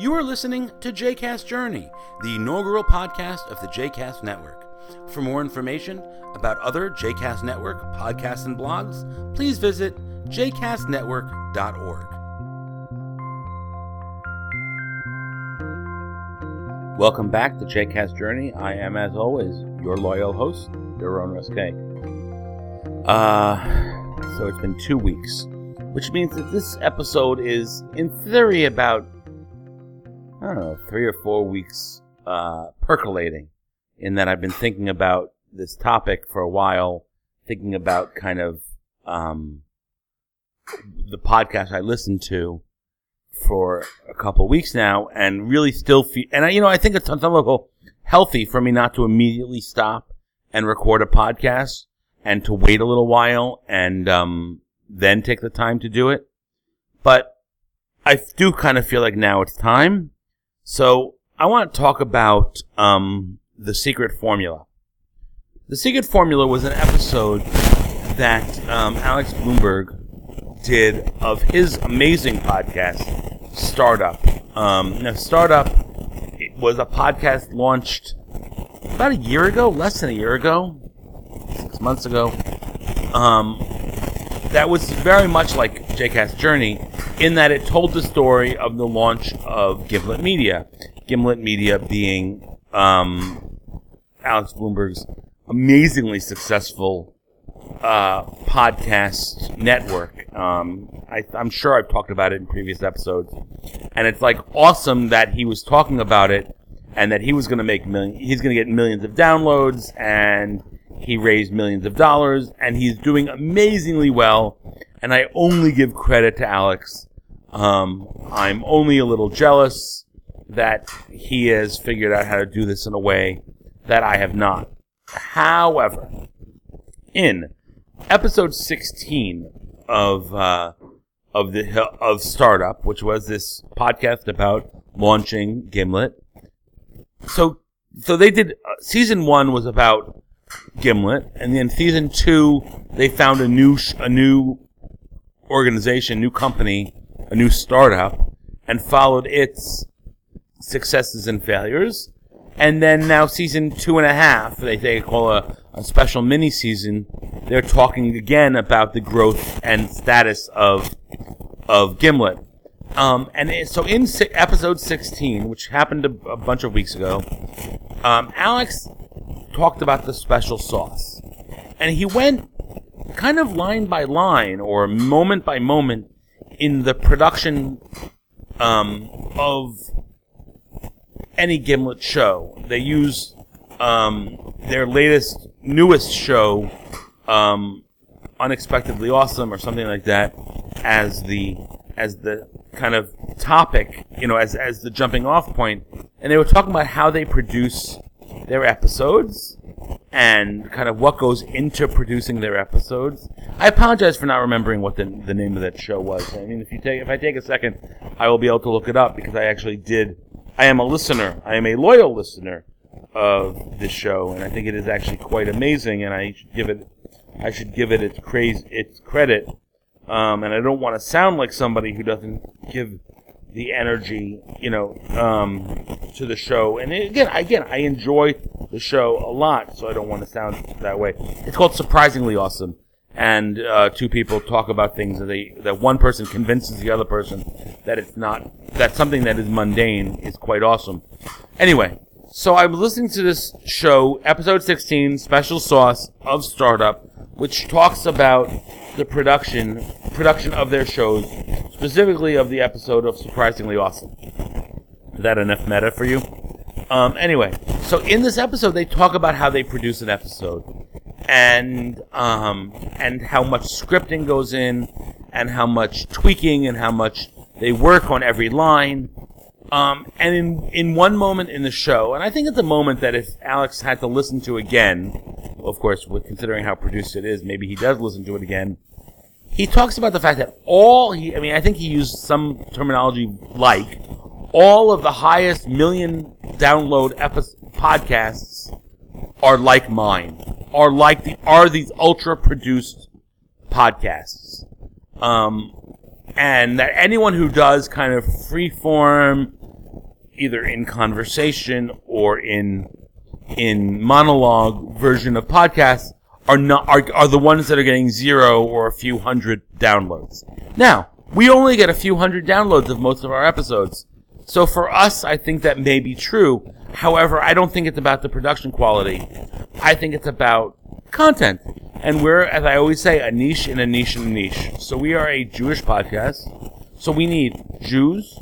You are listening to JCast Journey, the inaugural podcast of the JCast Network. For more information about other JCast Network podcasts and blogs, please visit jcastnetwork.org. Welcome back to JCast Journey. I am, as always, your loyal host, Yaron Ruskay. Uh, so it's been two weeks, which means that this episode is, in theory, about I don't know, three or four weeks uh, percolating in that I've been thinking about this topic for a while, thinking about kind of um, the podcast I listened to for a couple weeks now, and really still feel. And I, you know, I think it's on some level healthy for me not to immediately stop and record a podcast, and to wait a little while and um, then take the time to do it. But I do kind of feel like now it's time. So I want to talk about um, the secret formula. The secret formula was an episode that um, Alex Blumberg did of his amazing podcast, Startup. Um, now, Startup was a podcast launched about a year ago, less than a year ago, six months ago. Um, that was very much like JCast Journey in that it told the story of the launch of Gimlet Media. Gimlet Media being um, Alex Blumberg's amazingly successful uh, podcast network. Um, I, am sure I've talked about it in previous episodes, and it's like awesome that he was talking about it and that he was going to make million. He's going to get millions of downloads, and he raised millions of dollars, and he's doing amazingly well. And I only give credit to Alex. Um, I'm only a little jealous that he has figured out how to do this in a way that I have not. However, in episode 16 of uh, of the of startup, which was this podcast about launching Gimlet. So so they did uh, season one was about Gimlet, and then season two they found a new sh- a new organization, new company, a new startup, and followed its successes and failures. And then now season two and a half, they, they call a, a special mini season. They're talking again about the growth and status of of Gimlet. Um, and it, so in si- episode 16, which happened a, a bunch of weeks ago, um, Alex talked about the special sauce. And he went kind of line by line or moment by moment in the production um, of any Gimlet show. They use um, their latest, newest show, um, Unexpectedly Awesome or something like that, as the as the kind of topic, you know, as as the jumping off point. And they were talking about how they produce their episodes and kind of what goes into producing their episodes. I apologize for not remembering what the, the name of that show was. I mean, if you take if I take a second, I will be able to look it up because I actually did. I am a listener. I am a loyal listener of this show, and I think it is actually quite amazing. And I should give it, I should give it its craze, its credit. Um, and I don't want to sound like somebody who doesn't give the energy, you know, um, to the show. And again, again, I enjoy the show a lot, so I don't want to sound that way. It's called Surprisingly Awesome, and uh, two people talk about things that they that one person convinces the other person that it's not that something that is mundane is quite awesome. Anyway, so I was listening to this show, episode 16, Special Sauce of Startup, which talks about the production production of their shows, specifically of the episode of Surprisingly Awesome. Is that enough meta for you? Um, anyway, so in this episode, they talk about how they produce an episode, and um, and how much scripting goes in, and how much tweaking, and how much they work on every line. Um, and in in one moment in the show, and I think it's a moment that if Alex had to listen to again, of course, with considering how produced it is, maybe he does listen to it again. He talks about the fact that all he, I mean, I think he used some terminology like all of the highest million download epi- podcasts are like mine, are like the are these ultra produced podcasts, um, and that anyone who does kind of free form, either in conversation or in in monologue version of podcasts are not are, are the ones that are getting zero or a few hundred downloads. Now, we only get a few hundred downloads of most of our episodes. So for us, I think that may be true. However, I don't think it's about the production quality. I think it's about content. And we're, as I always say, a niche in a niche in a niche. So we are a Jewish podcast. So we need Jews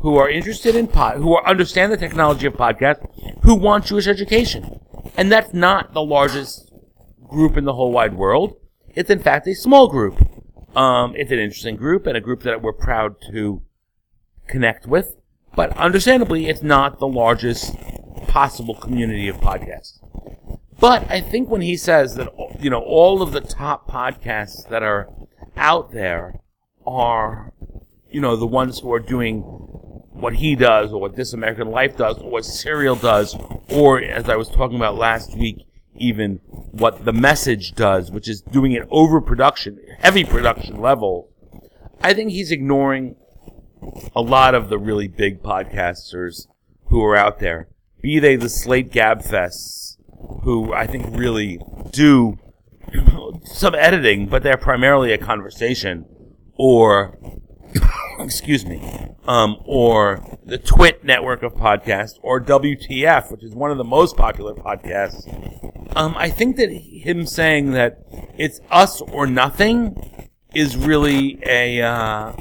who are interested in pod, who are, understand the technology of podcast, who want Jewish education. And that's not the largest group in the whole wide world. It's in fact a small group. Um, it's an interesting group and a group that we're proud to connect with. But understandably, it's not the largest possible community of podcasts. But I think when he says that, you know, all of the top podcasts that are out there are, you know, the ones who are doing what he does or what This American Life does or what Serial does or, as I was talking about last week, even what the message does, which is doing it over production, heavy production level. I think he's ignoring a lot of the really big podcasters who are out there, be they the Slate Gabfests, who I think really do some editing, but they're primarily a conversation, or excuse me, um, or the Twit network of podcasts, or WTF, which is one of the most popular podcasts. Um, I think that him saying that it's us or nothing is really a uh,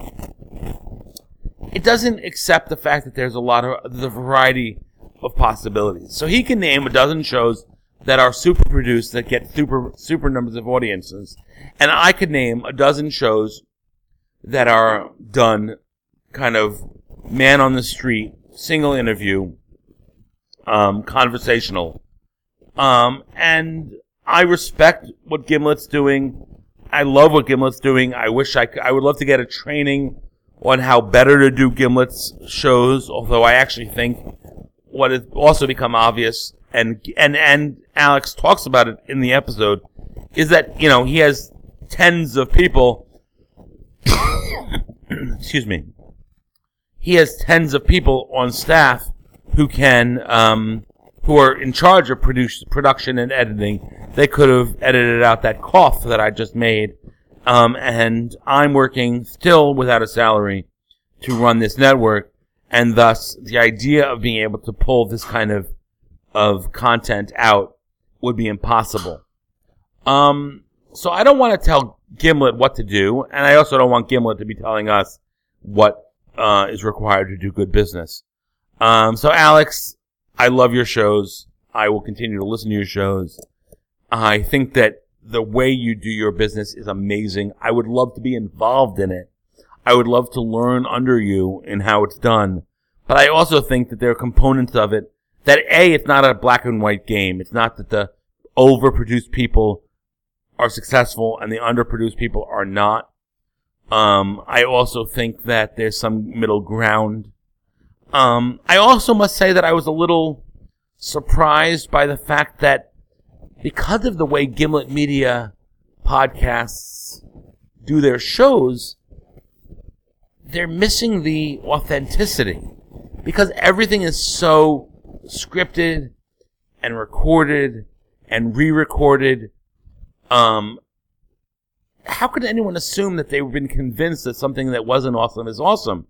it doesn't accept the fact that there's a lot of the variety of possibilities. So he can name a dozen shows that are super produced that get super super numbers of audiences, and I could name a dozen shows that are done kind of man on the street, single interview, um, conversational, um, and I respect what Gimlet's doing. I love what Gimlet's doing. I wish I could, I would love to get a training on how better to do Gimlet's shows, although I actually think what has also become obvious, and and and Alex talks about it in the episode, is that you know he has tens of people. Excuse me. He has tens of people on staff who can um, who are in charge of produce, production and editing. They could have edited out that cough that I just made um, and I'm working still without a salary to run this network, and thus the idea of being able to pull this kind of of content out would be impossible. Um, so I don't want to tell Gimlet what to do, and I also don't want Gimlet to be telling us what uh, is required to do good business. Um, so Alex, I love your shows. I will continue to listen to your shows. I think that the way you do your business is amazing. I would love to be involved in it. I would love to learn under you in how it's done. But I also think that there are components of it that A, it's not a black and white game. It's not that the overproduced people are successful and the underproduced people are not. Um, I also think that there's some middle ground. Um, I also must say that I was a little surprised by the fact that because of the way Gimlet Media podcasts do their shows, they're missing the authenticity because everything is so scripted and recorded and re-recorded. Um, how could anyone assume that they've been convinced that something that wasn't awesome is awesome?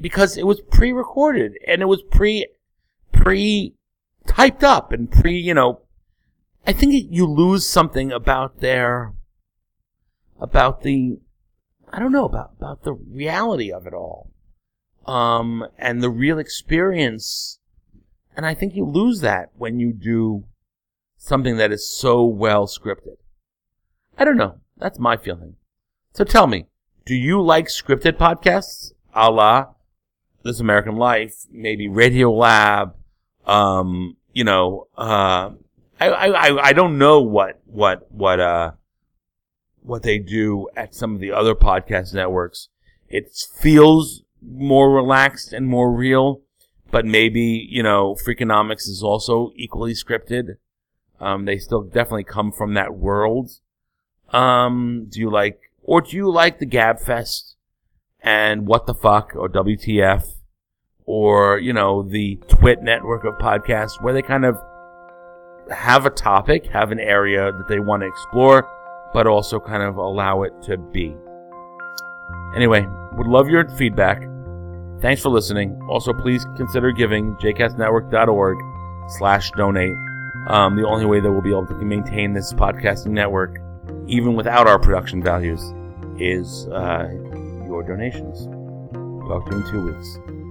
Because it was pre-recorded and it was pre, pre typed up and pre, you know, I think you lose something about their, about the, I don't know, about, about the reality of it all. Um, and the real experience. And I think you lose that when you do something that is so well scripted. I don't know. That's my feeling. So tell me, do you like scripted podcasts? A la This American Life, maybe Radio Lab, um, you know, uh, I, I, I don't know what, what, what, uh, what they do at some of the other podcast networks. It feels more relaxed and more real, but maybe, you know, Freakonomics is also equally scripted. Um, they still definitely come from that world. Um, do you like, or do you like the Gabfest and What the Fuck or WTF or, you know, the Twit network of podcasts where they kind of have a topic, have an area that they want to explore, but also kind of allow it to be. Anyway, would love your feedback. Thanks for listening. Also, please consider giving jcastnetwork.org slash donate. Um, the only way that we'll be able to maintain this podcasting network, even without our production values, is uh, your donations. Talk to you in two weeks.